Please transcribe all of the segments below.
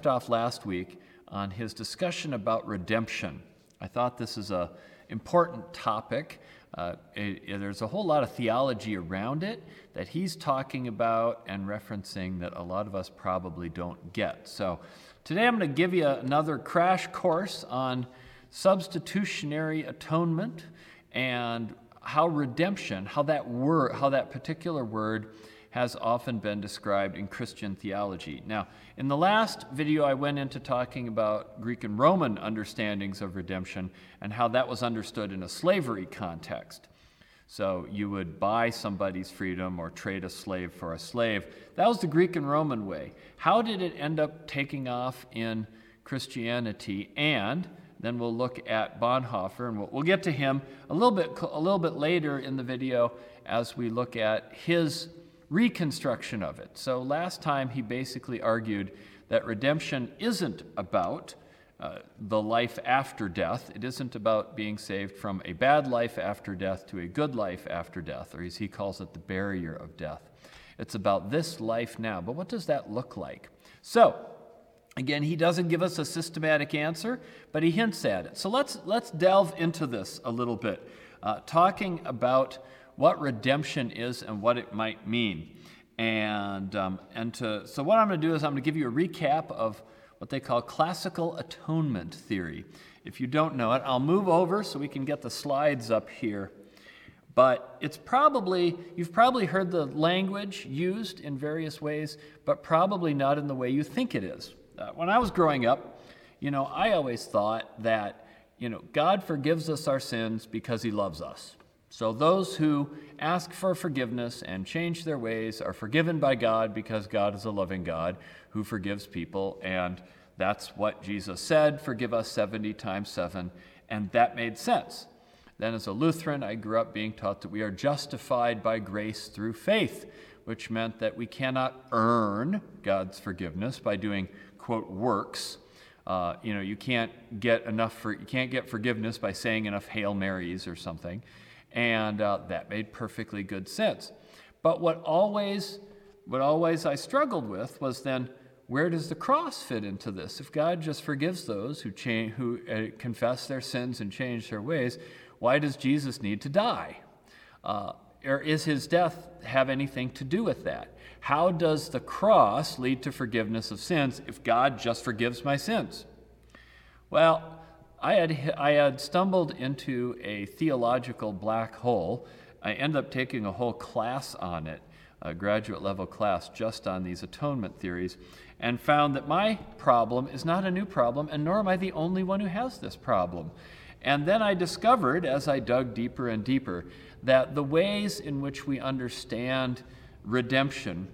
left off last week on his discussion about redemption. I thought this is a important topic. Uh, it, there's a whole lot of theology around it that he's talking about and referencing that a lot of us probably don't get. So today I'm going to give you another crash course on substitutionary atonement and how redemption, how that word, how that particular word has often been described in Christian theology. Now, in the last video, I went into talking about Greek and Roman understandings of redemption and how that was understood in a slavery context. So you would buy somebody's freedom or trade a slave for a slave. That was the Greek and Roman way. How did it end up taking off in Christianity? And then we'll look at Bonhoeffer, and we'll, we'll get to him a little bit a little bit later in the video as we look at his reconstruction of it. So last time he basically argued that redemption isn't about uh, the life after death. It isn't about being saved from a bad life after death to a good life after death, or as he calls it, the barrier of death. It's about this life now. But what does that look like? So, again, he doesn't give us a systematic answer, but he hints at it. So let's, let's delve into this a little bit, uh, talking about what redemption is and what it might mean. And, um, and to, so, what I'm going to do is I'm going to give you a recap of what they call classical atonement theory. If you don't know it, I'll move over so we can get the slides up here. But it's probably, you've probably heard the language used in various ways, but probably not in the way you think it is. Uh, when I was growing up, you know, I always thought that, you know, God forgives us our sins because he loves us. So those who ask for forgiveness and change their ways are forgiven by God because God is a loving God who forgives people. And that's what Jesus said forgive us 70 times 7. And that made sense. Then, as a Lutheran, I grew up being taught that we are justified by grace through faith, which meant that we cannot earn God's forgiveness by doing, quote, works. Uh, you know, you can't get enough for, you can't get forgiveness by saying enough Hail Marys or something. And uh, that made perfectly good sense. But what always, what always I struggled with was then, where does the cross fit into this? If God just forgives those who, change, who uh, confess their sins and change their ways, why does Jesus need to die? Uh, or is his death have anything to do with that? How does the cross lead to forgiveness of sins if God just forgives my sins? Well, I had, I had stumbled into a theological black hole. I ended up taking a whole class on it, a graduate level class just on these atonement theories, and found that my problem is not a new problem, and nor am I the only one who has this problem. And then I discovered, as I dug deeper and deeper, that the ways in which we understand redemption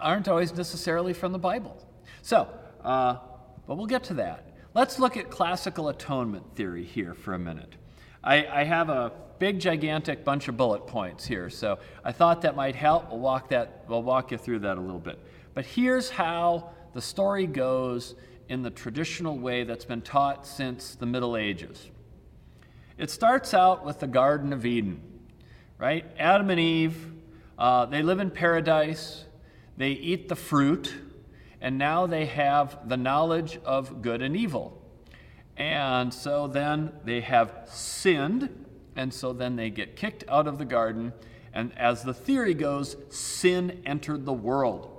aren't always necessarily from the Bible. So, uh, but we'll get to that. Let's look at classical atonement theory here for a minute. I, I, have a big, gigantic bunch of bullet points here, so I thought that might help. We'll walk, that, we'll walk you through that a little bit. But here's how the story goes in the traditional way that's been taught since the Middle Ages. It starts out with the Garden of Eden, right? Adam and Eve, uh, they live in paradise, they eat the fruit and now they have the knowledge of good and evil. And so then they have sinned, and so then they get kicked out of the garden. And as the theory goes, sin entered the world.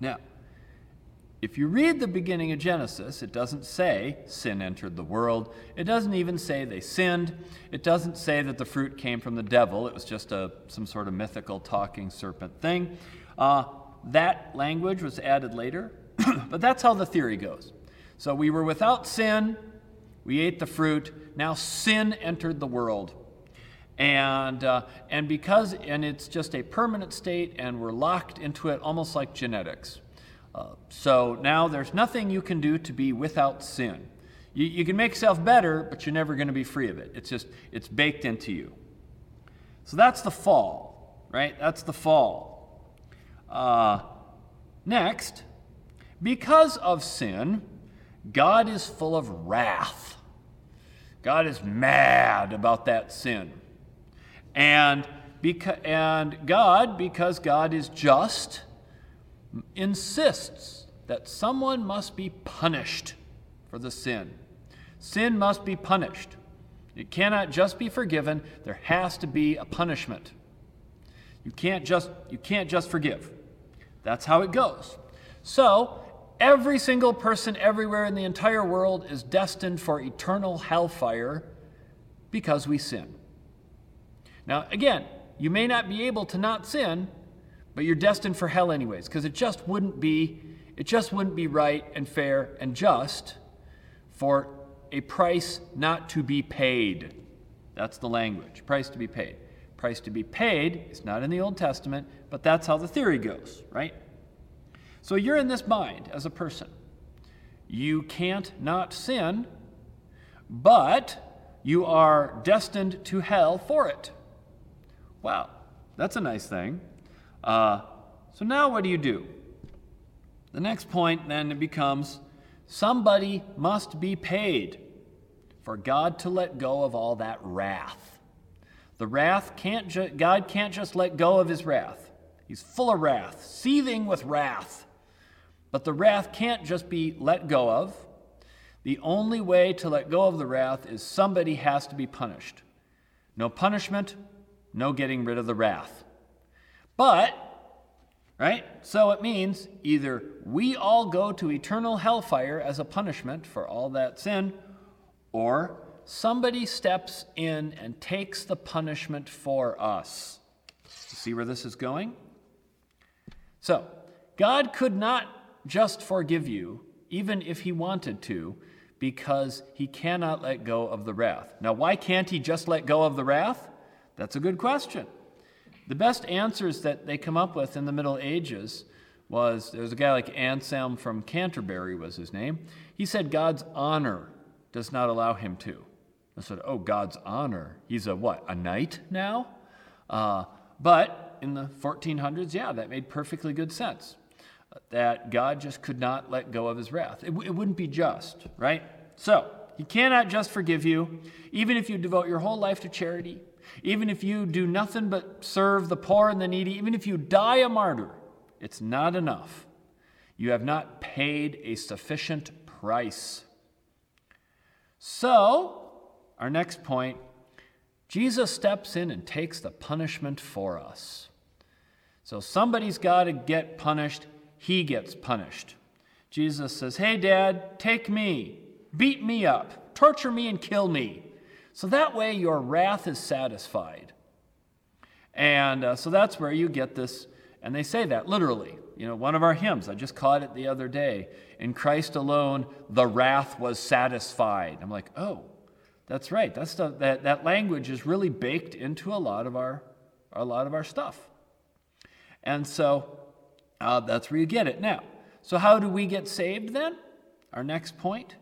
Now, if you read the beginning of Genesis, it doesn't say sin entered the world. It doesn't even say they sinned. It doesn't say that the fruit came from the devil. It was just a, some sort of mythical talking serpent thing. Uh, that language was added later, but that's how the theory goes. So we were without sin, we ate the fruit, now sin entered the world. And, uh, and because, and it's just a permanent state, and we're locked into it almost like genetics. Uh, so now there's nothing you can do to be without sin. You, you can make yourself better, but you're never going to be free of it. It's just, it's baked into you. So that's the fall, right? That's the fall. Uh, next, because of sin, God is full of wrath. God is mad about that sin. And, beca- and God, because God is just, insists that someone must be punished for the sin. Sin must be punished. It cannot just be forgiven, there has to be a punishment. You can't just you can't just forgive. That's how it goes. So, every single person everywhere in the entire world is destined for eternal hellfire because we sin. Now, again, you may not be able to not sin, but you're destined for hell anyways because it just wouldn't be it just wouldn't be right and fair and just for a price not to be paid. That's the language, price to be paid. Price to be paid is not in the Old Testament, but that's how the theory goes, right? So you're in this mind as a person. You can't not sin, but you are destined to hell for it. Wow, that's a nice thing. Uh, so now what do you do? The next point then becomes somebody must be paid for God to let go of all that wrath. The wrath can't ju- God can't just let go of his wrath. He's full of wrath, seething with wrath. But the wrath can't just be let go of. The only way to let go of the wrath is somebody has to be punished. No punishment, no getting rid of the wrath. But, right? So it means either we all go to eternal hellfire as a punishment for all that sin, or somebody steps in and takes the punishment for us. See where this is going? So, God could not just forgive you, even if he wanted to, because he cannot let go of the wrath. Now, why can't he just let go of the wrath? That's a good question. The best answers that they come up with in the Middle Ages was there was a guy like Anselm from Canterbury was his name. He said God's honor does not allow him to. I said, oh, God's honor. He's a what? A knight now? Uh, but in the 1400s, yeah, that made perfectly good sense. That God just could not let go of his wrath. It, it wouldn't be just, right? So, he cannot just forgive you, even if you devote your whole life to charity, even if you do nothing but serve the poor and the needy, even if you die a martyr, it's not enough. You have not paid a sufficient price. So, our next point Jesus steps in and takes the punishment for us. So, somebody's got to get punished, he gets punished. Jesus says, Hey, Dad, take me, beat me up, torture me, and kill me. So that way your wrath is satisfied. And uh, so that's where you get this, and they say that literally. You know, one of our hymns, I just caught it the other day. In Christ alone, the wrath was satisfied. I'm like, oh, that's right. That's the, that, that language is really baked into a lot of our, a lot of our stuff. And so uh, that's where you get it. Now, so how do we get saved then? Our next point.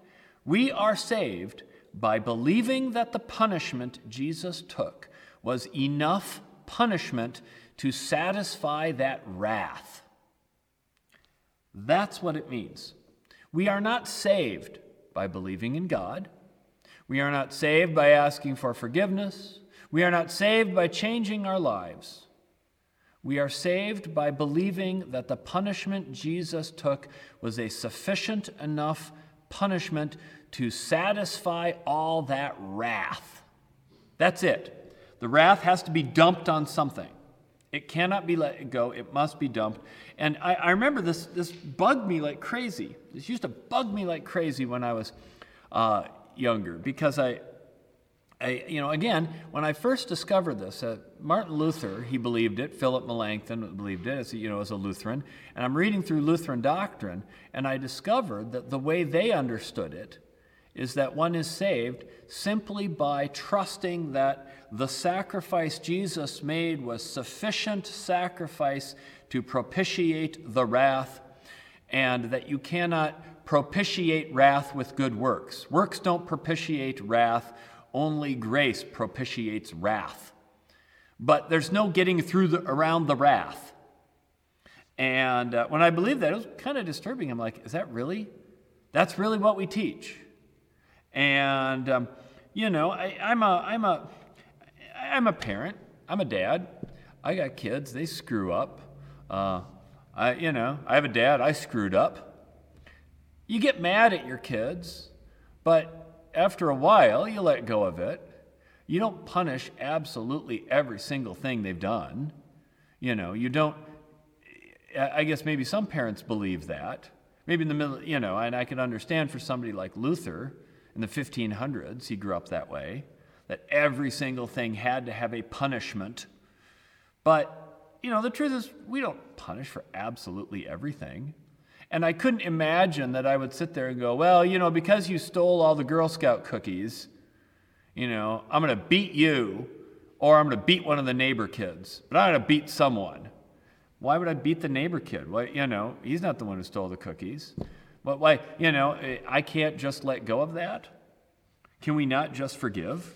We are saved by believing that the punishment Jesus took was enough punishment to satisfy that wrath. That's what it means. We are not saved by believing in God. We are not saved by asking for forgiveness. We are not saved by changing our lives. We are saved by believing that the punishment Jesus took was a sufficient enough punishment to satisfy all that wrath. That's it. The wrath has to be dumped on something. It cannot be let go, it must be dumped. And I, I remember this, this bugged me like crazy. This used to bug me like crazy when I was uh, younger because I, I, you know, again, when I first discovered this, uh, Martin Luther, he believed it. Philip Melanchthon believed it, as, you know, as a Lutheran. And I'm reading through Lutheran doctrine, and I discovered that the way they understood it is that one is saved simply by trusting that the sacrifice Jesus made was sufficient sacrifice to propitiate the wrath, and that you cannot propitiate wrath with good works. Works don't propitiate wrath only grace propitiates wrath. But there's no getting through the, around the wrath. And uh, when I believed that, it was kind of disturbing. I'm like, is that really? That's really what we teach. And, um, you know, I, I'm, a, I'm, a, I'm a parent, I'm a dad. I got kids, they screw up. Uh, I, you know, I have a dad, I screwed up. You get mad at your kids, but after a while, you let go of it. You don't punish absolutely every single thing they've done. You know, you don't. I guess maybe some parents believe that. Maybe in the middle, you know, and I can understand for somebody like Luther in the 1500s, he grew up that way, that every single thing had to have a punishment. But, you know, the truth is, we don't punish for absolutely everything. And I couldn't imagine that I would sit there and go, well, you know, because you stole all the Girl Scout cookies, you know, I'm going to beat you or I'm going to beat one of the neighbor kids, but I'm going to beat someone. Why would I beat the neighbor kid? Why, you know, he's not the one who stole the cookies. But why, you know, eh, I can't just let go of that? Can we not just forgive?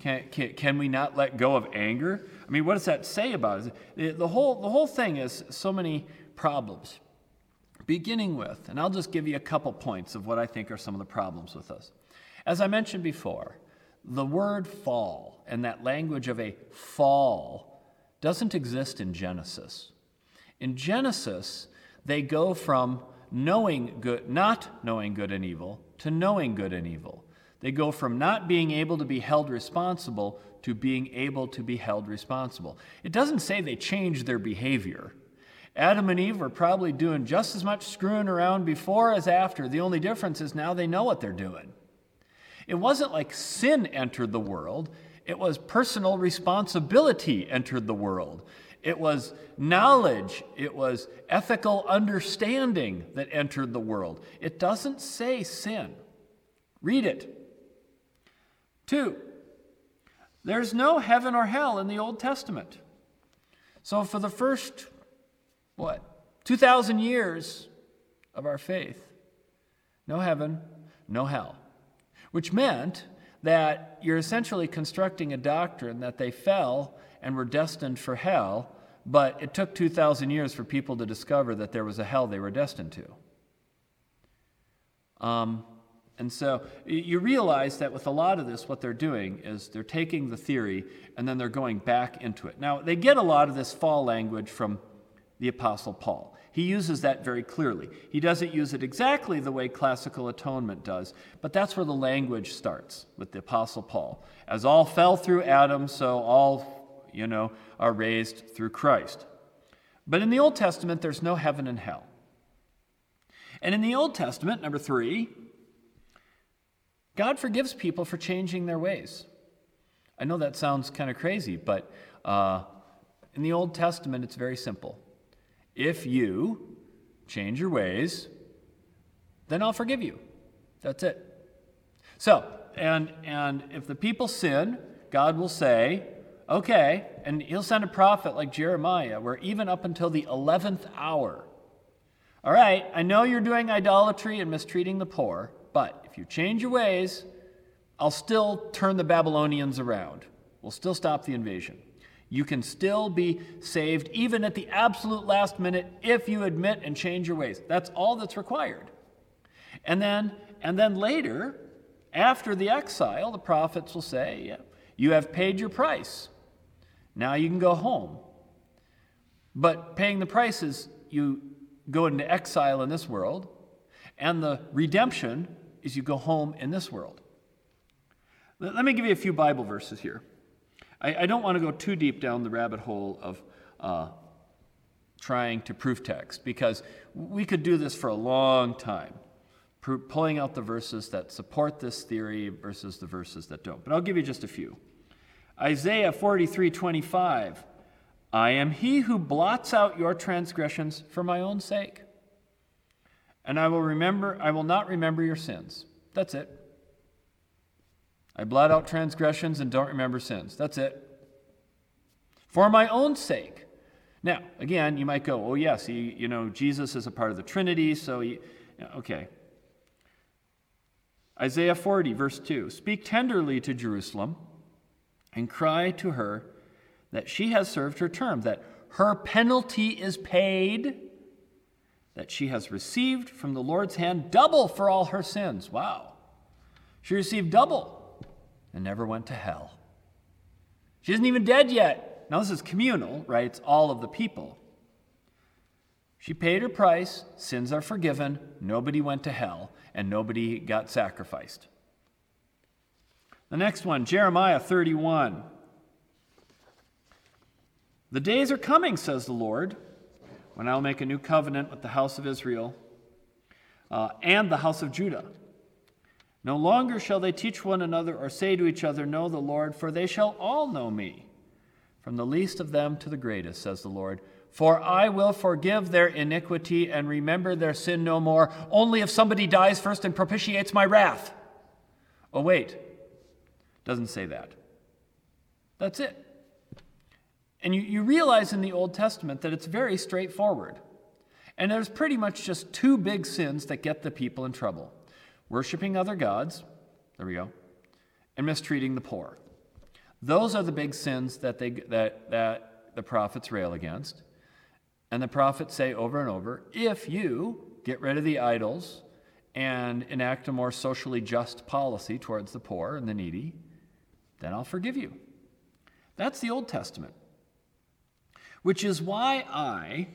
Can, can, can we not let go of anger? I mean, what does that say about it? The whole, the whole thing is so many problems. Beginning with, and I'll just give you a couple points of what I think are some of the problems with us. As I mentioned before, the word fall and that language of a fall doesn't exist in Genesis. In Genesis, they go from knowing good, not knowing good and evil, to knowing good and evil. They go from not being able to be held responsible to being able to be held responsible. It doesn't say they change their behavior. Adam and Eve were probably doing just as much screwing around before as after. The only difference is now they know what they're doing. It wasn't like sin entered the world, it was personal responsibility entered the world. It was knowledge, it was ethical understanding that entered the world. It doesn't say sin. Read it. Two, there's no heaven or hell in the Old Testament. So for the first, what, 2,000 years of our faith, no heaven, no hell. Which meant that you're essentially constructing a doctrine that they fell and were destined for hell, but it took 2,000 years for people to discover that there was a hell they were destined to. Um, and so you realize that with a lot of this, what they're doing is they're taking the theory and then they're going back into it. Now, they get a lot of this fall language from the Apostle Paul. He uses that very clearly. He doesn't use it exactly the way classical atonement does, but that's where the language starts with the Apostle Paul. As all fell through Adam, so all, you know, are raised through Christ. But in the Old Testament, there's no heaven and hell. And in the Old Testament, number three, God forgives people for changing their ways. I know that sounds kind of crazy, but uh, in the Old Testament, it's very simple. If you change your ways, then I'll forgive you. That's it. So, and and if the people sin, God will say, okay, and he'll send a prophet like Jeremiah, where even up until the 11th hour, all right, I know you're doing idolatry and mistreating the poor, but if you change your ways, I'll still turn the Babylonians around. We'll still stop the invasion. You can still be saved even at the absolute last minute if you admit and change your ways. That's all that's required. And then and then later, after the exile, the prophets will say, yeah, you have paid your price. Now you can go home. But paying the price is you go into exile in this world, and the redemption is you go home in this world. Let me give you a few Bible verses here. I, I don't want to go too deep down the rabbit hole of uh, trying to proof text because we could do this for a long time, pulling out the verses that support this theory versus the verses that don't. But I'll give you just a few. Isaiah 43 25. I am he who blots out your transgressions for my own sake. And I will remember I will not remember your sins. That's it. I blot out transgressions and don't remember sins. That's it. For my own sake. Now, again, you might go, oh, yes, he, you know, Jesus is a part of the Trinity, so he, okay. Isaiah 40, verse 2 Speak tenderly to Jerusalem and cry to her that she has served her term, that her penalty is paid, that she has received from the Lord's hand double for all her sins. Wow. She received double and never went to hell. She isn't even dead yet. Now, this is communal, right? It's all of the people. She paid her price, sins are forgiven, nobody went to hell, and nobody got sacrificed. The next one, Jeremiah 31. The days are coming, says the Lord, when I'll make a new covenant with the house of Israel uh, and the house of Judah. No longer shall they teach one another or say to each other, Know the Lord, for they shall all know me, from the least of them to the greatest, says the Lord. For I will forgive their iniquity and remember their sin no more, only if somebody dies first and propitiates my wrath. Oh, wait, doesn't say that. That's it. And you, you realize in the Old Testament that it's very straightforward. And there's pretty much just two big sins that get the people in trouble worshiping other gods, there we go, and mistreating the poor. Those are the big sins that, they, that, that the prophets rail against. And the prophets say over and over if you get rid of the idols and enact a more socially just policy towards the poor and the needy, then I'll forgive you. That's the Old Testament. Which is why I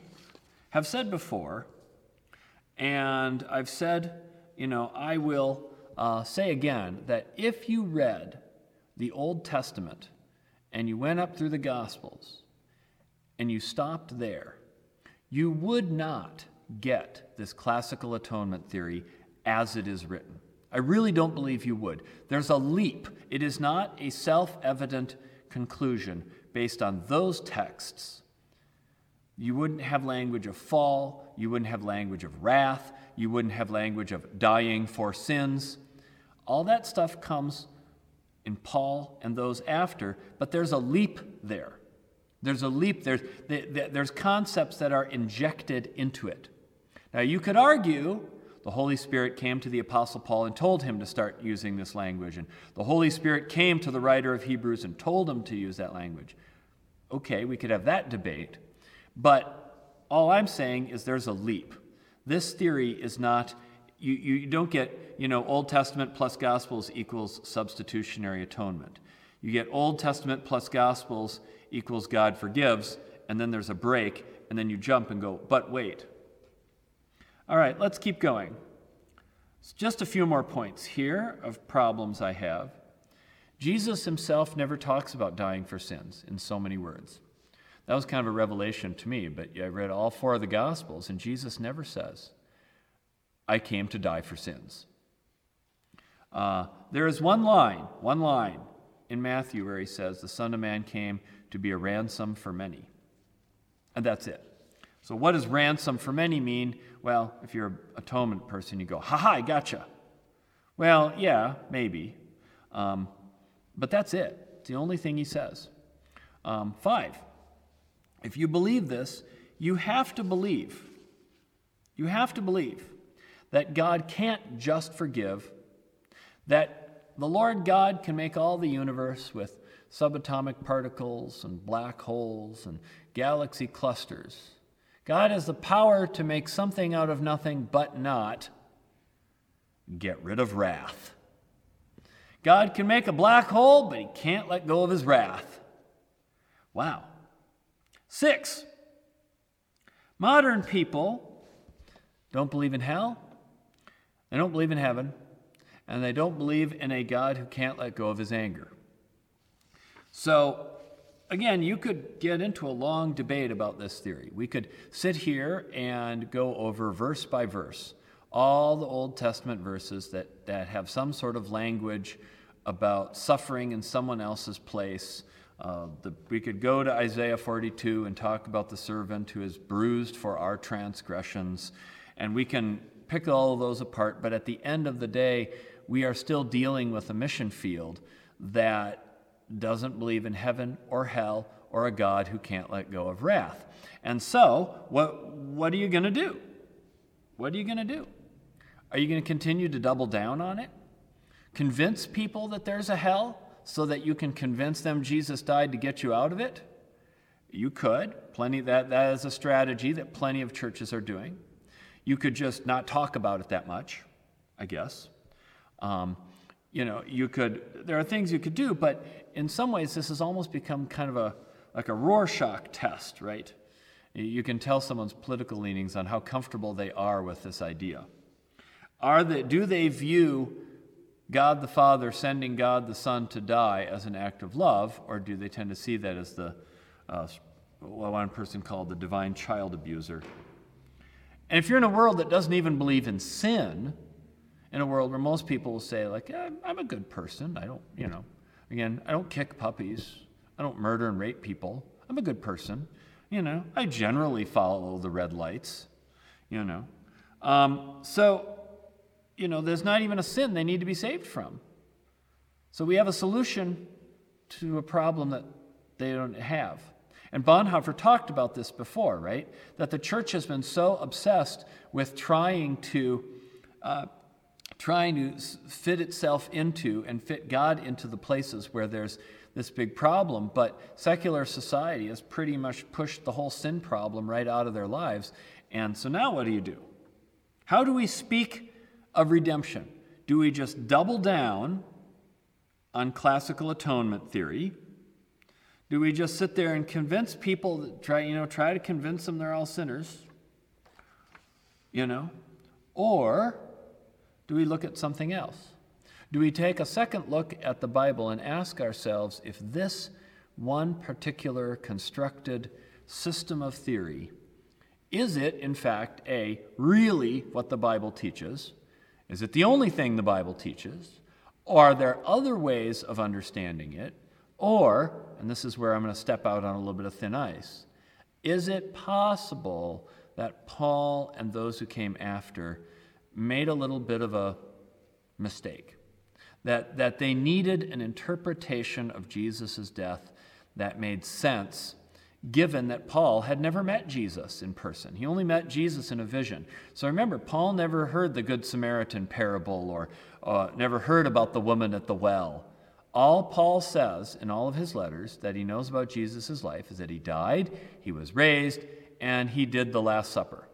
have said before, and I've said, you know, I will uh, say again that if you read the Old Testament and you went up through the Gospels and you stopped there, you would not get this classical atonement theory as it is written. I really don't believe you would. There's a leap. It is not a self evident conclusion based on those texts. You wouldn't have language of fall, you wouldn't have language of wrath, you wouldn't have language of dying for sins. All that stuff comes in Paul and those after, but there's a leap there. There's a leap, there's, there's concepts that are injected into it. Now, you could argue the Holy Spirit came to the Apostle Paul and told him to start using this language, and the Holy Spirit came to the writer of Hebrews and told him to use that language. Okay, we could have that debate, but all I'm saying is there's a leap. This theory is not, you, you don't get, you know, Old Testament plus Gospels equals substitutionary atonement. You get Old Testament plus Gospels equals God forgives, and then there's a break, and then you jump and go, but wait. All right, let's keep going. just a few more points here of problems I have. Jesus himself never talks about dying for sins in so many words. That was kind of a revelation to me, but I read all four of the Gospels, and Jesus never says, I came to die for sins. Uh, there is one line, one line in Matthew where he says, The Son of Man came to be a ransom for many. And that's it. So, what does ransom for many mean? Well, if you're an atonement person, you go, ha ha, I gotcha. Well, yeah, maybe. Um, but that's it. It's the only thing he says. Um, five, if you believe this, you have to believe, you have to believe that God can't just forgive, that the Lord God can make all the universe with subatomic particles and black holes and galaxy clusters. God has the power to make something out of nothing, but not get rid of wrath. God can make a black hole, but he can't let go of his wrath. Wow. Six, modern people don't believe in hell, they don't believe in heaven, and they don't believe in a God who can't let go of his anger. So, again, you could get into a long debate about this theory. We could sit here and go over verse by verse all the Old Testament verses that, that have some sort of language about suffering in someone else's place. Uh, the, we could go to Isaiah 42 and talk about the servant who is bruised for our transgressions, and we can pick all of those apart, but at the end of the day, we are still dealing with a mission field that doesn't believe in heaven or hell or a God who can't let go of wrath. And so, what, what are you going to do? What are you going to do? Are you going to continue to double down on it? Convince people that there's a hell so that you can convince them Jesus died to get you out of it? You could. Plenty that that is a strategy that plenty of churches are doing. You could just not talk about it that much, I guess. Um, you know, you could, there are things you could do, but in some ways, this has almost become kind of a, like a Rorschach test, right? You can tell someone's political leanings on how comfortable they are with this idea. Are they, do they view God the Father sending God the Son to die as an act of love, or do they tend to see that as the uh, what one person called the divine child abuser? And if you're in a world that doesn't even believe in sin, in a world where most people will say, like, I'm a good person. I don't, you know, again, I don't kick puppies. I don't murder and rape people. I'm a good person. You know, I generally follow the red lights, you know. Um, so, you know, there's not even a sin they need to be saved from. So we have a solution to a problem that they don't have. And Bonhoeffer talked about this before, right? That the church has been so obsessed with trying to uh, trying to fit itself into and fit God into the places where there's this big problem. But secular society has pretty much pushed the whole sin problem right out of their lives. And so now what do you do? How do we speak of redemption? Do we just double down on classical atonement theory? Do we just sit there and convince people, try, you know, try to convince them they're all sinners? You know? Or do we look at something else? Do we take a second look at the Bible and ask ourselves if this one particular constructed system of theory is it, in fact, A, really what the Bible teaches? Is it the only thing the Bible teaches? Are there other ways of understanding it? Or, and this is where I'm going to step out on a little bit of thin ice, is it possible that Paul and those who came after made a little bit of a mistake? That, that they needed an interpretation of Jesus' death that made sense given that Paul had never met Jesus in person. He only met Jesus in a vision. So remember, Paul never heard the Good Samaritan parable or uh, never heard about the woman at the well. All Paul says in all of his letters that he knows about Jesus' life is that he died, he was raised, and he did the Last Supper.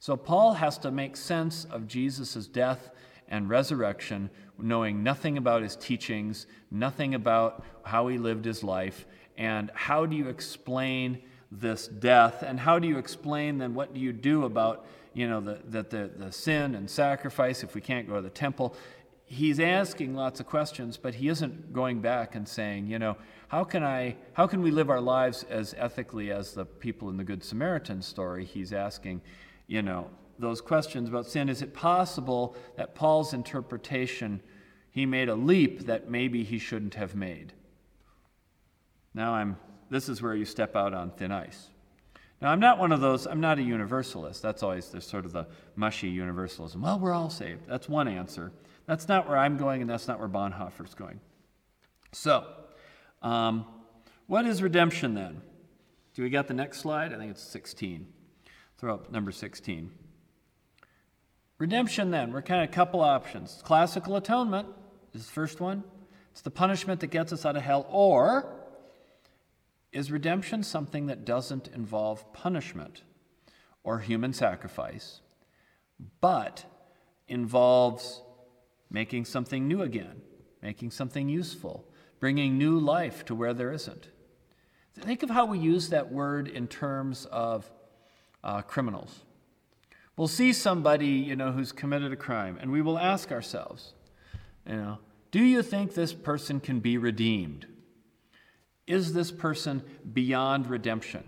So Paul has to make sense of Jesus' death and resurrection, knowing nothing about his teachings, nothing about how he lived his life, and how do you explain this death, and how do you explain then what do you do about you know the, the, the, the sin and sacrifice if we can't go to the temple he's asking lots of questions, but he isn't going back and saying, you know, how can I, how can we live our lives as ethically as the people in the Good Samaritan story? He's asking, you know, those questions about sin. Is it possible that Paul's interpretation, he made a leap that maybe he shouldn't have made? Now I'm, this is where you step out on thin ice. Now, I'm not one of those, I'm not a universalist. That's always the sort of the mushy universalism. Well, we're all saved. That's one answer. That's not where I'm going, and that's not where Bonhoeffer's going. So, um, what is redemption then? Do we got the next slide? I think it's 16. Throw up number 16. Redemption then, we're kind of a couple options. Classical atonement is the first one. It's the punishment that gets us out of hell. Or is redemption something that doesn't involve punishment or human sacrifice, but involves making something new again, making something useful, bringing new life to where there isn't. Think of how we use that word in terms of uh, criminals. We'll see somebody, you know, who's committed a crime, and we will ask ourselves, you know, do you think this person can be redeemed? Is this person beyond redemption?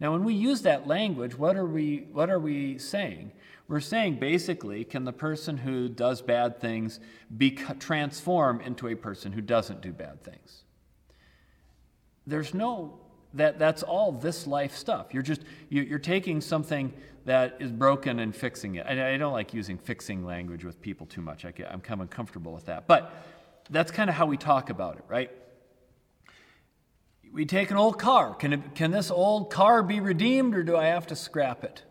Now, when we use that language, what are we, what are we saying? We're saying basically, can the person who does bad things be transformed into a person who doesn't do bad things? There's no that that's all this life stuff. You're just you're taking something that is broken and fixing it. I, don't like using fixing language with people too much. I get, I am kind of uncomfortable with that, but that's kind of how we talk about it, right? We take an old car. Can, it, can this old car be redeemed, or do I have to scrap it?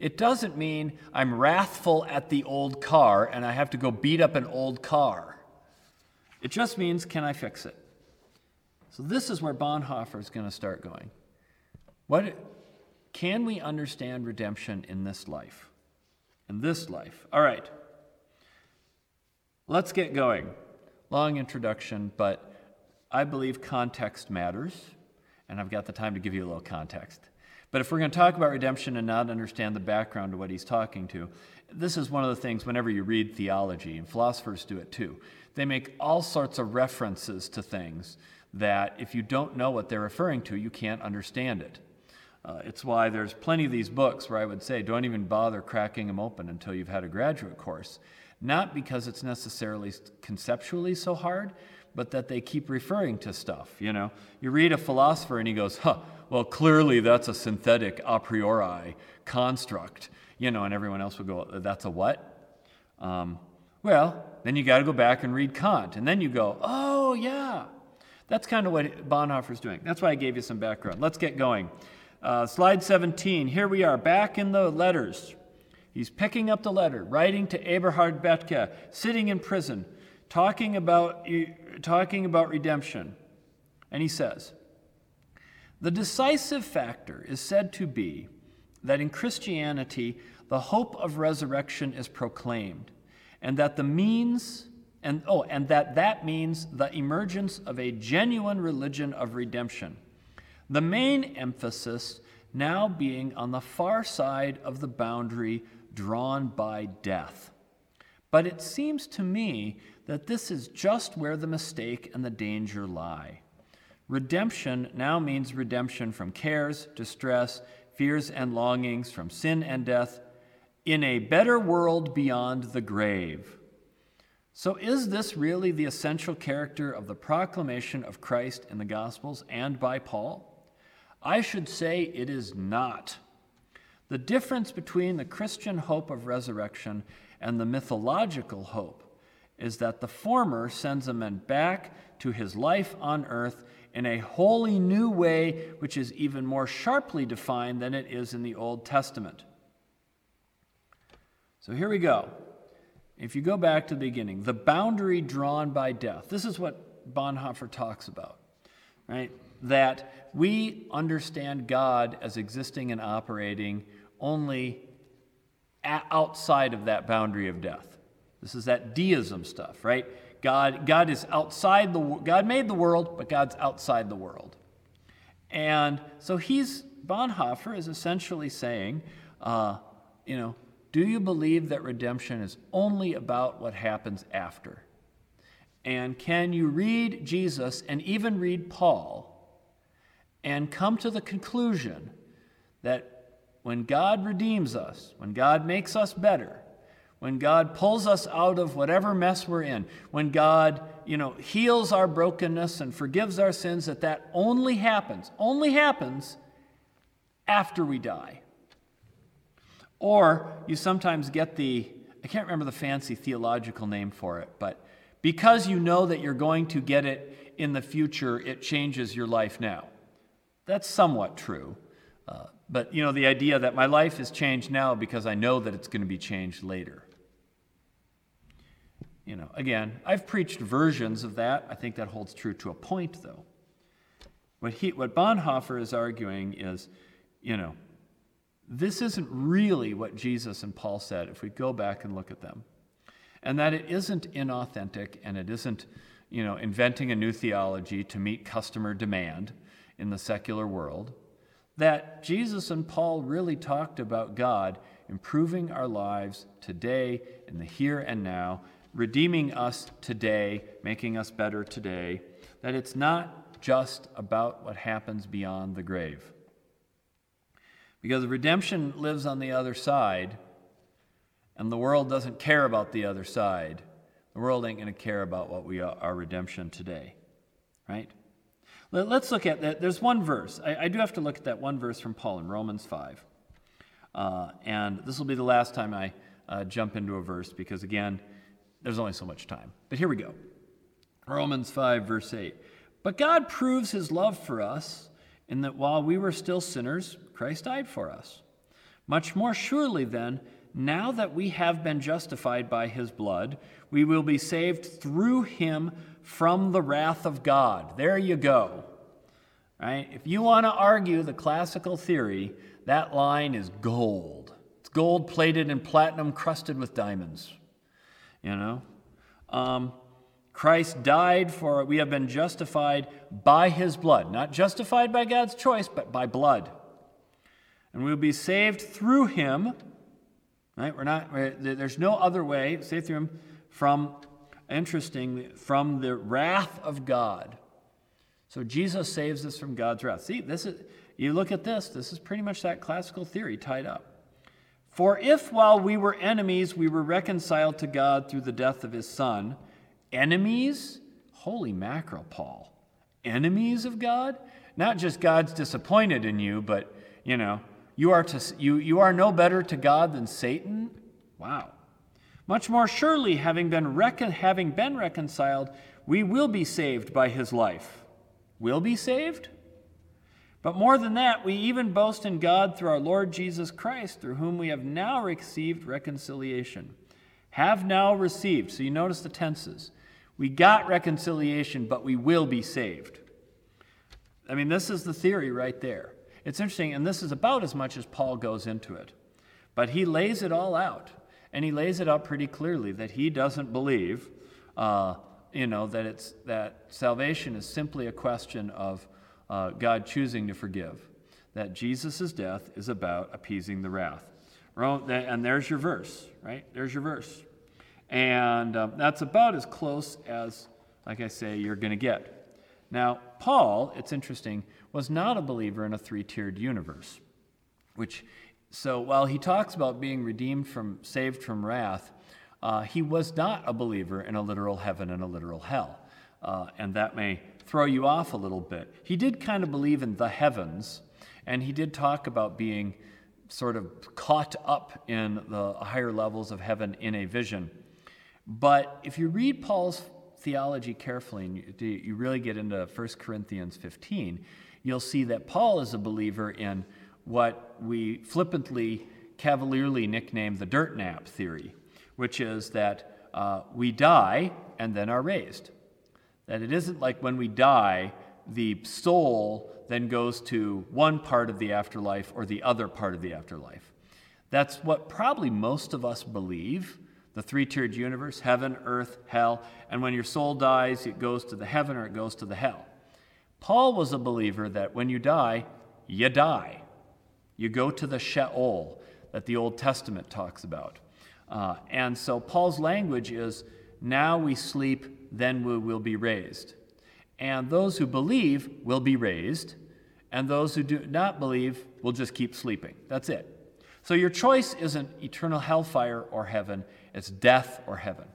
It doesn't mean I'm wrathful at the old car and I have to go beat up an old car. It just means, can I fix it? So, this is where Bonhoeffer is going to start going. What, can we understand redemption in this life? In this life. All right. Let's get going. Long introduction, but I believe context matters, and I've got the time to give you a little context. But if we're going to talk about redemption and not understand the background of what he's talking to, this is one of the things whenever you read theology, and philosophers do it too, they make all sorts of references to things that if you don't know what they're referring to, you can't understand it. Uh, it's why there's plenty of these books where I would say don't even bother cracking them open until you've had a graduate course. Not because it's necessarily conceptually so hard, but that they keep referring to stuff. You know, you read a philosopher and he goes, huh, well, clearly that's a synthetic a priori construct. You know, and everyone else would go, that's a what? Um, well, then you got to go back and read Kant. And then you go, oh, yeah. That's kind of what Bonhoeffer's doing. That's why I gave you some background. Let's get going. Uh, slide 17. Here we are, back in the letters. He's picking up the letter, writing to Eberhard Bethge, sitting in prison, talking about, talking about redemption. And he says, The decisive factor is said to be that in Christianity, the hope of resurrection is proclaimed, and that the means and oh and that that means the emergence of a genuine religion of redemption the main emphasis now being on the far side of the boundary drawn by death. But it seems to me that this is just where the mistake and the danger lie. Redemption now means redemption from cares, distress, fears, and longings, from sin and death, in a better world beyond the grave. So, is this really the essential character of the proclamation of Christ in the Gospels and by Paul? I should say it is not. The difference between the Christian hope of resurrection and the mythological hope is that the former sends a man back to his life on earth in a wholly new way, which is even more sharply defined than it is in the Old Testament. So here we go. If you go back to the beginning, the boundary drawn by death, this is what Bonhoeffer talks about, right? that we understand God as existing and operating only outside of that boundary of death. This is that deism stuff, right? God, God is outside the God made the world, but God's outside the world. And so he's Bonhoeffer is essentially saying, uh, you know, do you believe that redemption is only about what happens after? And can you read Jesus and even read Paul and come to the conclusion that when God redeems us, when God makes us better, when God pulls us out of whatever mess we're in, when God, you know, heals our brokenness and forgives our sins, that that only happens, only happens after we die. Or you sometimes get the, I can't remember the fancy theological name for it, but because you know that you're going to get it in the future, it changes your life now. That's somewhat true. Uh, but, you know, the idea that my life is changed now because I know that it's going to be changed later. You know, again, I've preached versions of that. I think that holds true to a point, though. What, he, what Bonhoeffer is arguing is, you know, this isn't really what Jesus and Paul said if we go back and look at them. And that it isn't inauthentic and it isn't, you know, inventing a new theology to meet customer demand in the secular world, that Jesus and Paul really talked about God improving our lives today, in the here and now, redeeming us today, making us better today, that it's not just about what happens beyond the grave. Because redemption lives on the other side, and the world doesn't care about the other side. The world ain't going to care about what we are, our redemption today, right? Let's look at that. There's one verse. I, I, do have to look at that one verse from Paul in Romans 5. Uh, and this will be the last time I uh, jump into a verse because, again, there's only so much time. But here we go Romans 5, verse 8. But God proves his love for us in that while we were still sinners, Christ died for us. Much more surely, then, now that we have been justified by his blood, we will be saved through him from the wrath of God. There you go. Right? If you want to argue the classical theory, that line is gold. It's gold plated and platinum crusted with diamonds. You know? Um, Christ died for we have been justified by his blood. Not justified by God's choice, but by blood. And we'll be saved through him. Right? We're not, we're, there's no other way, saved through him from, interesting, from the wrath of God. So Jesus saves us from God's wrath. See, this is, you look at this, this is pretty much that classical theory tied up. For if while we were enemies, we were reconciled to God through the death of his Son, enemies? Holy mackerel, Paul. Enemies of God? Not just God's disappointed in you, but, you know, you are, to, you, you are no better to God than Satan? Wow. Much more surely, having been, recon, having been reconciled, we will be saved by his life. Will be saved? But more than that, we even boast in God through our Lord Jesus Christ, through whom we have now received reconciliation. Have now received. So you notice the tenses. We got reconciliation, but we will be saved. I mean, this is the theory right there. It's interesting, and this is about as much as Paul goes into it. But he lays it all out, and he lays it out pretty clearly that he doesn't believe, uh, you know, that it's that salvation is simply a question of uh, God choosing to forgive. That Jesus' death is about appeasing the wrath. And there's your verse, right? There's your verse. And um, that's about as close as, like I say, you're going to get. Now, Paul, it's interesting, was not a believer in a three tiered universe, which, so while he talks about being redeemed from, saved from wrath, uh, he was not a believer in a literal heaven and a literal hell. Uh, and that may throw you off a little bit. He did kind of believe in the heavens, and he did talk about being sort of caught up in the higher levels of heaven in a vision. But if you read Paul's theology carefully and you, really get into 1 Corinthians 15, you'll see that Paul is a believer in what we flippantly, cavalierly nickname the dirt nap theory, which is that uh, we die and then are raised. That it isn't like when we die, the soul then goes to one part of the afterlife or the other part of the afterlife. That's what probably most of us believe the three tiered universe heaven, earth, hell. And when your soul dies, it goes to the heaven or it goes to the hell. Paul was a believer that when you die, you die. You go to the Sheol that the Old Testament talks about. Uh, and so Paul's language is now we sleep then we will be raised. And those who believe will be raised, and those who do not believe will just keep sleeping. That's it. So your choice isn't eternal hellfire or heaven, it's death or heaven.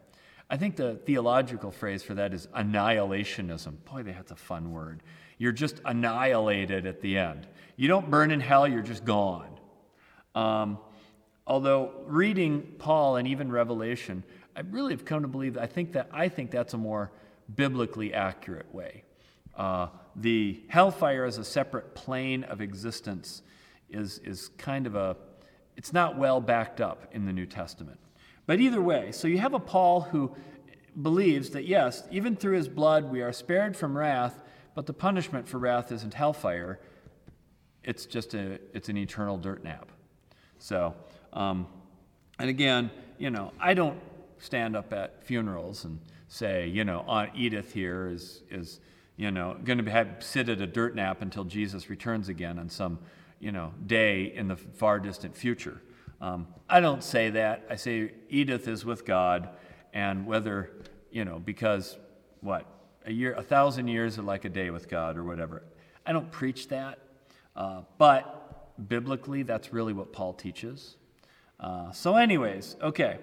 I think the theological phrase for that is annihilationism. Boy, that's a fun word. You're just annihilated at the end. You don't burn in hell, you're just gone. Um, although reading Paul and even Revelation, I really have come to believe that I think that I think that's a more biblically accurate way. Uh, the hellfire as a separate plane of existence is, is kind of a, it's not well backed up in the New Testament. But either way, so you have a Paul who believes that yes, even through his blood we are spared from wrath, but the punishment for wrath isn't hellfire. It's just a, it's an eternal dirt nap. So, um, and again, you know, I don't stand up at funerals and say, you know, Aunt Edith here is, is you know, going to have, sit at a dirt nap until Jesus returns again on some, you know, day in the far distant future. Um, I don't say that. I say Edith is with God, and whether, you know, because what a year, a thousand years are like a day with God, or whatever. I don't preach that, uh, but biblically, that's really what Paul teaches. Uh, so, anyways, okay.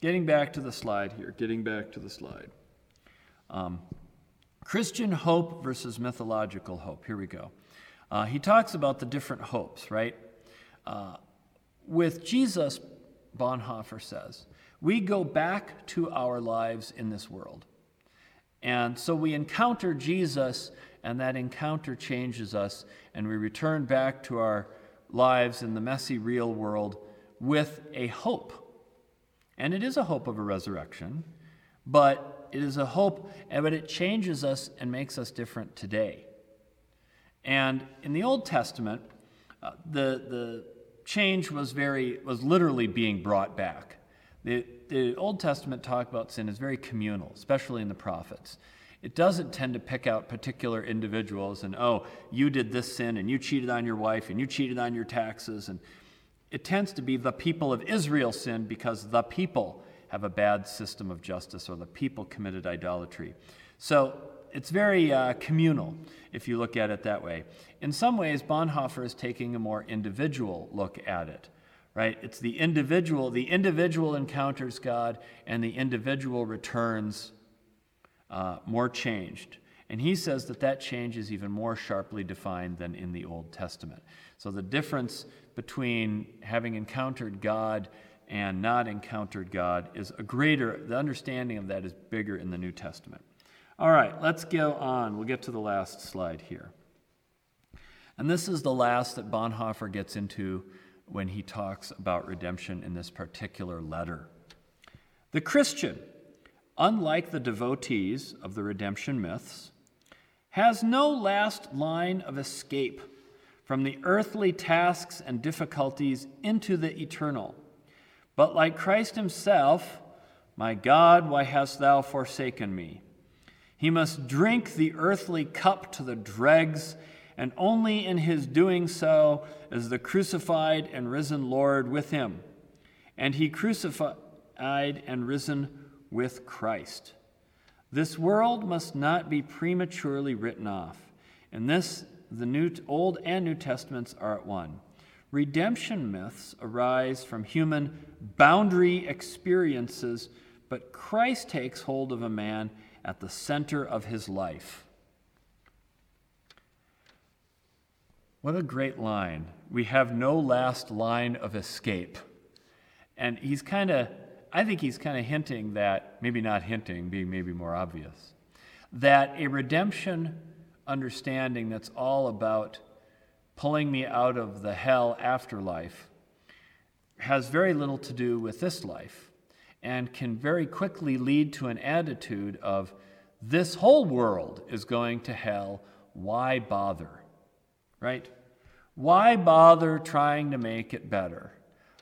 Getting back to the slide here, getting back to the slide. Um, Christian hope versus mythological hope. Here we go. Uh, he talks about the different hopes, right? Uh, with Jesus, Bonhoeffer says, we go back to our lives in this world. And so we encounter Jesus, and that encounter changes us, and we return back to our lives in the messy, real world with a hope and it is a hope of a resurrection, but it is a hope, but it changes us and makes us different today. And in the Old Testament, uh, the, the change was very was literally being brought back. The, the Old Testament talk about sin is very communal, especially in the prophets. It doesn't tend to pick out particular individuals and, oh, you did this sin and you cheated on your wife and you cheated on your taxes. And it tends to be the people of Israel sinned because the people have a bad system of justice or the people committed idolatry. So it's very uh, communal if you look at it that way. In some ways, Bonhoeffer is taking a more individual look at it right? It's the individual. The individual encounters God, and the individual returns uh, more changed. And he says that that change is even more sharply defined than in the Old Testament. So the difference between having encountered God and not encountered God is a greater, the understanding of that is bigger in the New Testament. All right, let's go on. We'll get to the last slide here. And this is the last that Bonhoeffer gets into when he talks about redemption in this particular letter. The Christian, unlike the devotees of the redemption myths, has no last line of escape from the earthly tasks and difficulties into the eternal. But like Christ himself, My God, why hast thou forsaken me? He must drink the earthly cup to the dregs and only in his doing so is the crucified and risen Lord with him. And he crucified and risen with Christ. This world must not be prematurely written off. In this, the New, Old and New Testaments are at one. Redemption myths arise from human boundary experiences, but Christ takes hold of a man at the center of his life. What a great line. We have no last line of escape. And he's kind of, I think he's kind of hinting that, maybe not hinting, being maybe more obvious, that a redemption understanding that's all about pulling me out of the hell afterlife has very little to do with this life and can very quickly lead to an attitude of this whole world is going to hell. Why bother? right? Why bother trying to make it better?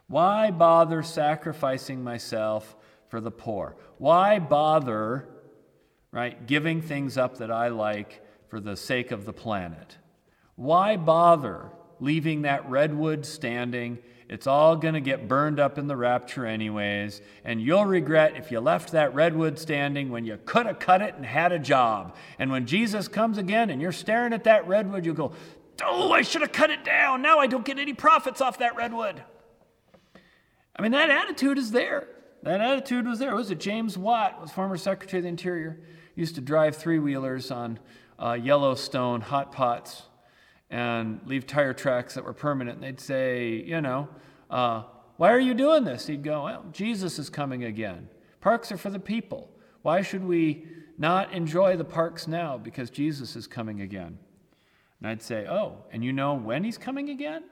Why bother sacrificing myself for the poor? Why bother, right, giving things up that I like for the sake of the planet? Why bother leaving that redwood standing? It's all going to get burned up in the rapture, anyways, and you'll regret if you left that redwood standing when you could have cut it and had a job. And when Jesus comes again and you're staring at that redwood, you'll go, Oh, I should have cut it down. Now I don't get any profits off that redwood. I mean, that attitude is there. That attitude was there. Was it James Watt, was former Secretary of the Interior, used to drive three wheelers on uh, Yellowstone hot pots and leave tire tracks that were permanent. And they'd say, you know, uh, why are you doing this? He'd go, well, Jesus is coming again. Parks are for the people. Why should we not enjoy the parks now? Because Jesus is coming again. And I'd say, Oh, and you know when he's coming again?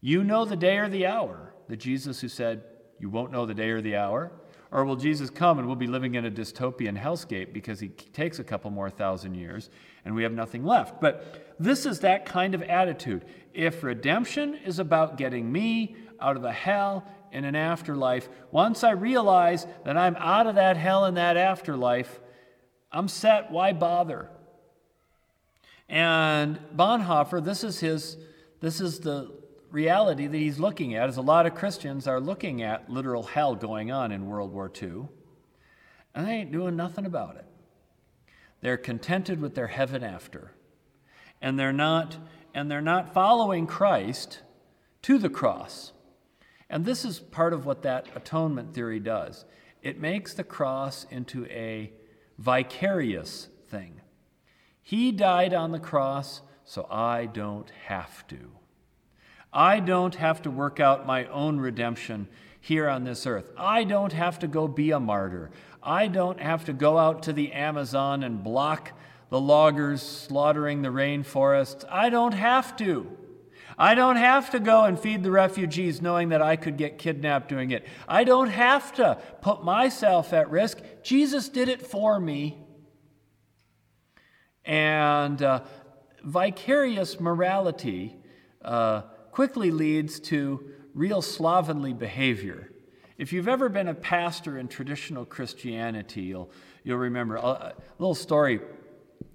You know the day or the hour. The Jesus who said, You won't know the day or the hour? Or will Jesus come and we'll be living in a dystopian hellscape because he takes a couple more thousand years and we have nothing left? But this is that kind of attitude. If redemption is about getting me out of the hell in an afterlife, once I realize that I'm out of that hell in that afterlife, I'm set. Why bother? And Bonhoeffer, this is his, this is the reality that he's looking at, is a lot of Christians are looking at literal hell going on in World War II, and they ain't doing nothing about it. They're contented with their heaven after. And they're not, and they're not following Christ to the cross. And this is part of what that atonement theory does. It makes the cross into a vicarious thing. He died on the cross so I don't have to. I don't have to work out my own redemption here on this earth. I don't have to go be a martyr. I don't have to go out to the Amazon and block the loggers slaughtering the rainforests. I don't have to. I don't have to go and feed the refugees knowing that I could get kidnapped doing it. I don't have to put myself at risk. Jesus did it for me. And uh, vicarious morality uh, quickly leads to real slovenly behavior. If you've ever been a pastor in traditional Christianity, you'll, you'll remember a, a little story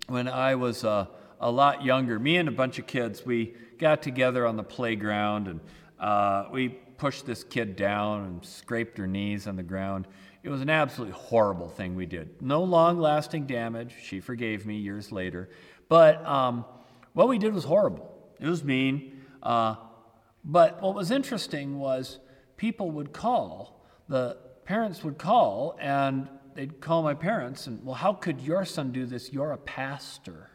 when I was uh, a lot younger. Me and a bunch of kids, we got together on the playground and uh, we pushed this kid down and scraped her knees on the ground. It was an absolutely horrible thing we did. No long lasting damage. She forgave me years later. But um, what we did was horrible. It was mean. Uh, but what was interesting was people would call, the parents would call, and they'd call my parents and, well, how could your son do this? You're a pastor.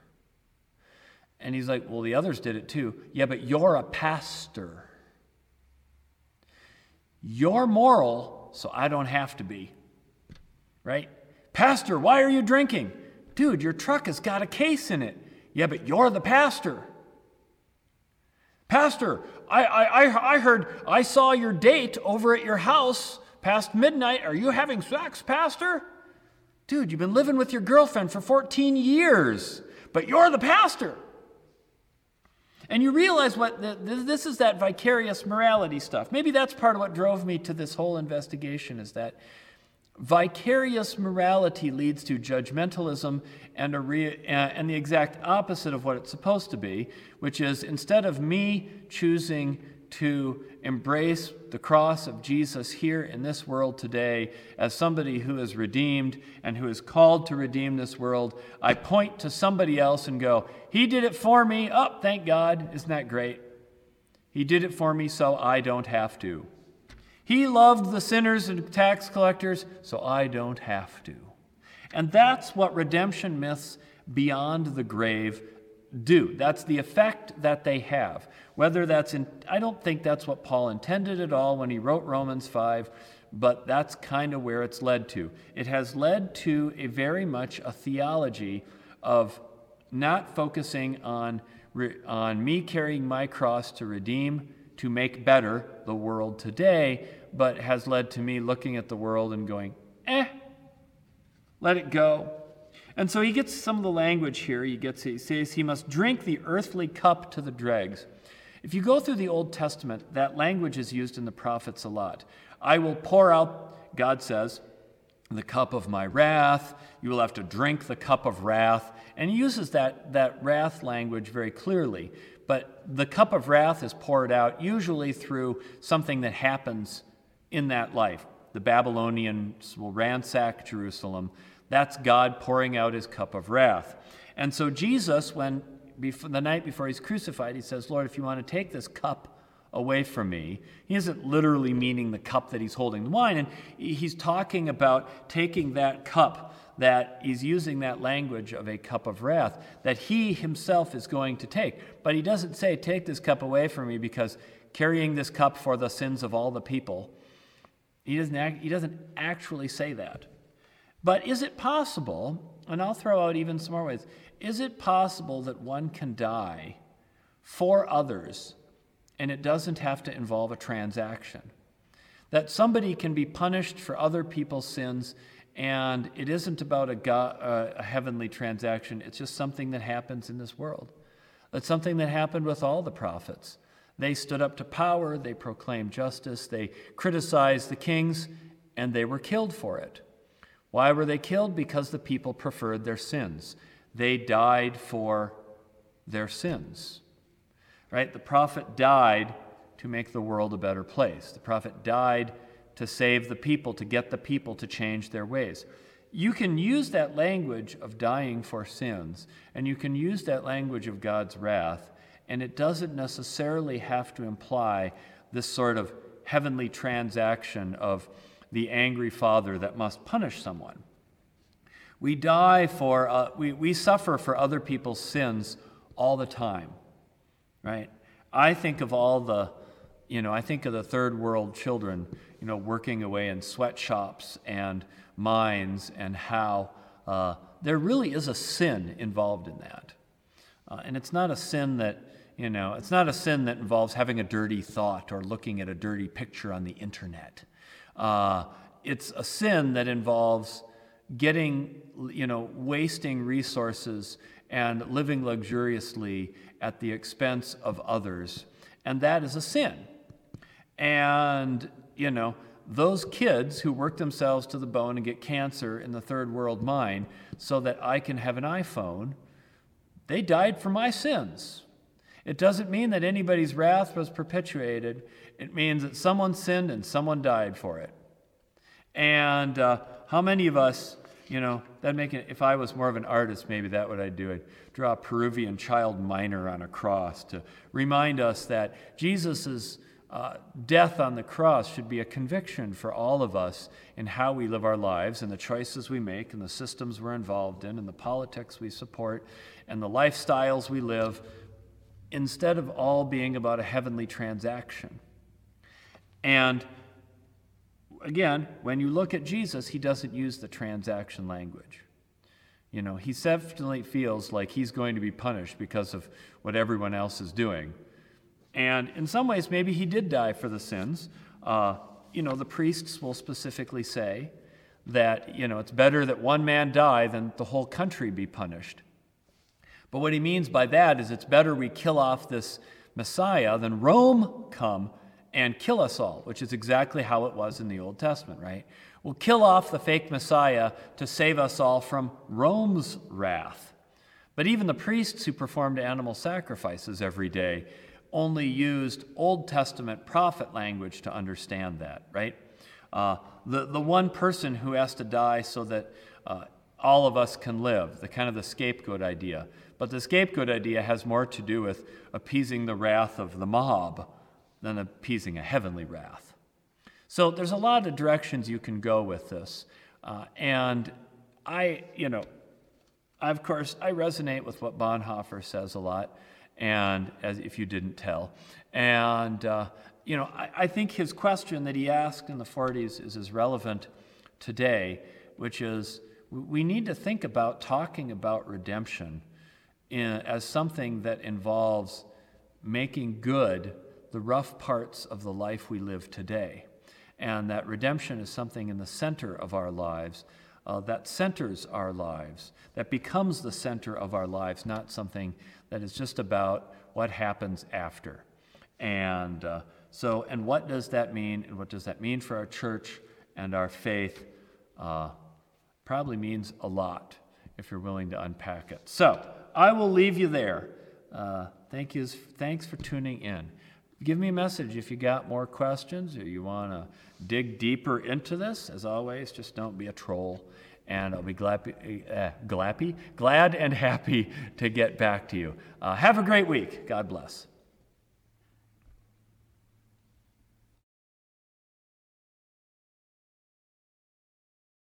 And he's like, well, the others did it too. Yeah, but you're a pastor. You're moral, so I don't have to be. Right? Pastor, why are you drinking? Dude, your truck has got a case in it. Yeah, but you're the pastor. Pastor, I, I, I heard I saw your date over at your house past midnight. Are you having sex, Pastor? Dude, you've been living with your girlfriend for 14 years, but you're the pastor. And you realize what this is that vicarious morality stuff. Maybe that's part of what drove me to this whole investigation is that vicarious morality leads to judgmentalism and, re, uh, and the exact opposite of what it's supposed to be, which is instead of me choosing to embrace the cross of Jesus here in this world today as somebody who is redeemed and who is called to redeem this world, I point to somebody else and go, He did it for me. Oh, thank God. Isn't that great? He did it for me so I don't have to. He loved the sinners and tax collectors so I don't have to. And that's what redemption myths beyond the grave do. That's the effect that they have. Whether that's in, I don't think that's what Paul intended at all when he wrote Romans 5, but that's kind of where it's led to. It has led to a very much a theology of not focusing on, on me carrying my cross to redeem, to make better the world today, but has led to me looking at the world and going, eh, let it go. And so he gets some of the language here. He gets he says he must drink the earthly cup to the dregs. If you go through the Old Testament, that language is used in the prophets a lot. I will pour out, God says, the cup of my wrath. You will have to drink the cup of wrath. And he uses that, that wrath language very clearly. But the cup of wrath is poured out usually through something that happens in that life. The Babylonians will ransack Jerusalem. That's God pouring out his cup of wrath. And so Jesus, when before, the night before he's crucified, he says, Lord, if you want to take this cup away from me, he isn't literally meaning the cup that he's holding the wine. And he's talking about taking that cup that he's using that language of a cup of wrath that he himself is going to take. But he doesn't say, Take this cup away from me because carrying this cup for the sins of all the people. He doesn't, act, he doesn't actually say that. But is it possible, and I'll throw out even some more ways, is it possible that one can die for others and it doesn't have to involve a transaction? That somebody can be punished for other people's sins and it isn't about a, God, uh, a heavenly transaction, it's just something that happens in this world. It's something that happened with all the prophets. They stood up to power, they proclaimed justice, they criticized the kings, and they were killed for it. Why were they killed? Because the people preferred their sins. They died for their sins. Right? The prophet died to make the world a better place. The prophet died to save the people, to get the people to change their ways. You can use that language of dying for sins, and you can use that language of God's wrath, and it doesn't necessarily have to imply this sort of heavenly transaction of the angry father that must punish someone. We die for, uh, we, we suffer for other people's sins all the time, right? I think of all the, you know, I think of the third world children, you know, working away in sweatshops and mines and how uh, there really is a sin involved in that. Uh, and it's not a sin that, you know, it's not a sin that involves having a dirty thought or looking at a dirty picture on the internet. Uh, it's a sin that involves getting, you know, wasting resources and living luxuriously at the expense of others. And that is a sin. And, you know, those kids who work themselves to the bone and get cancer in the third world mine so that I can have an iPhone, they died for my sins. It doesn't mean that anybody's wrath was perpetuated. It means that someone sinned and someone died for it. And uh, how many of us, you know, that make it, if I was more of an artist, maybe that what I'd do. I'd draw a Peruvian child miner on a cross to remind us that Jesus' uh, death on the cross should be a conviction for all of us in how we live our lives and the choices we make and the systems we're involved in and the politics we support and the lifestyles we live instead of all being about a heavenly transaction. And again, when you look at Jesus, he doesn't use the transaction language. You know, he definitely feels like he's going to be punished because of what everyone else is doing. And in some ways, maybe he did die for the sins. Uh, you know, the priests will specifically say that, you know, it's better that one man die than the whole country be punished. But what he means by that is it's better we kill off this Messiah than Rome come and kill us all, which is exactly how it was in the Old Testament, right? We'll kill off the fake Messiah to save us all from Rome's wrath. But even the priests who performed animal sacrifices every day only used Old Testament prophet language to understand that, right? Uh, the, the one person who has to die so that uh, all of us can live, the kind of the scapegoat idea. But the scapegoat idea has more to do with appeasing the wrath of the mob than appeasing a heavenly wrath. So there's a lot of directions you can go with this. Uh, and I, you know, I, of course, I resonate with what Bonhoeffer says a lot, and as if you didn't tell. And, uh, you know, I, I think his question that he asked in the 40s is as relevant today, which is we need to think about talking about redemption in, as something that involves making good the rough parts of the life we live today. And that redemption is something in the center of our lives uh, that centers our lives, that becomes the center of our lives, not something that is just about what happens after. And uh, so, and what does that mean? And what does that mean for our church and our faith? Uh, probably means a lot if you're willing to unpack it. So, I will leave you there. Uh, thank you. Thanks for tuning in. Give me a message if you got more questions or you want to dig deeper into this. As always, just don't be a troll. And I'll be glad, uh, glappy, glad and happy to get back to you. Uh, have a great week. God bless.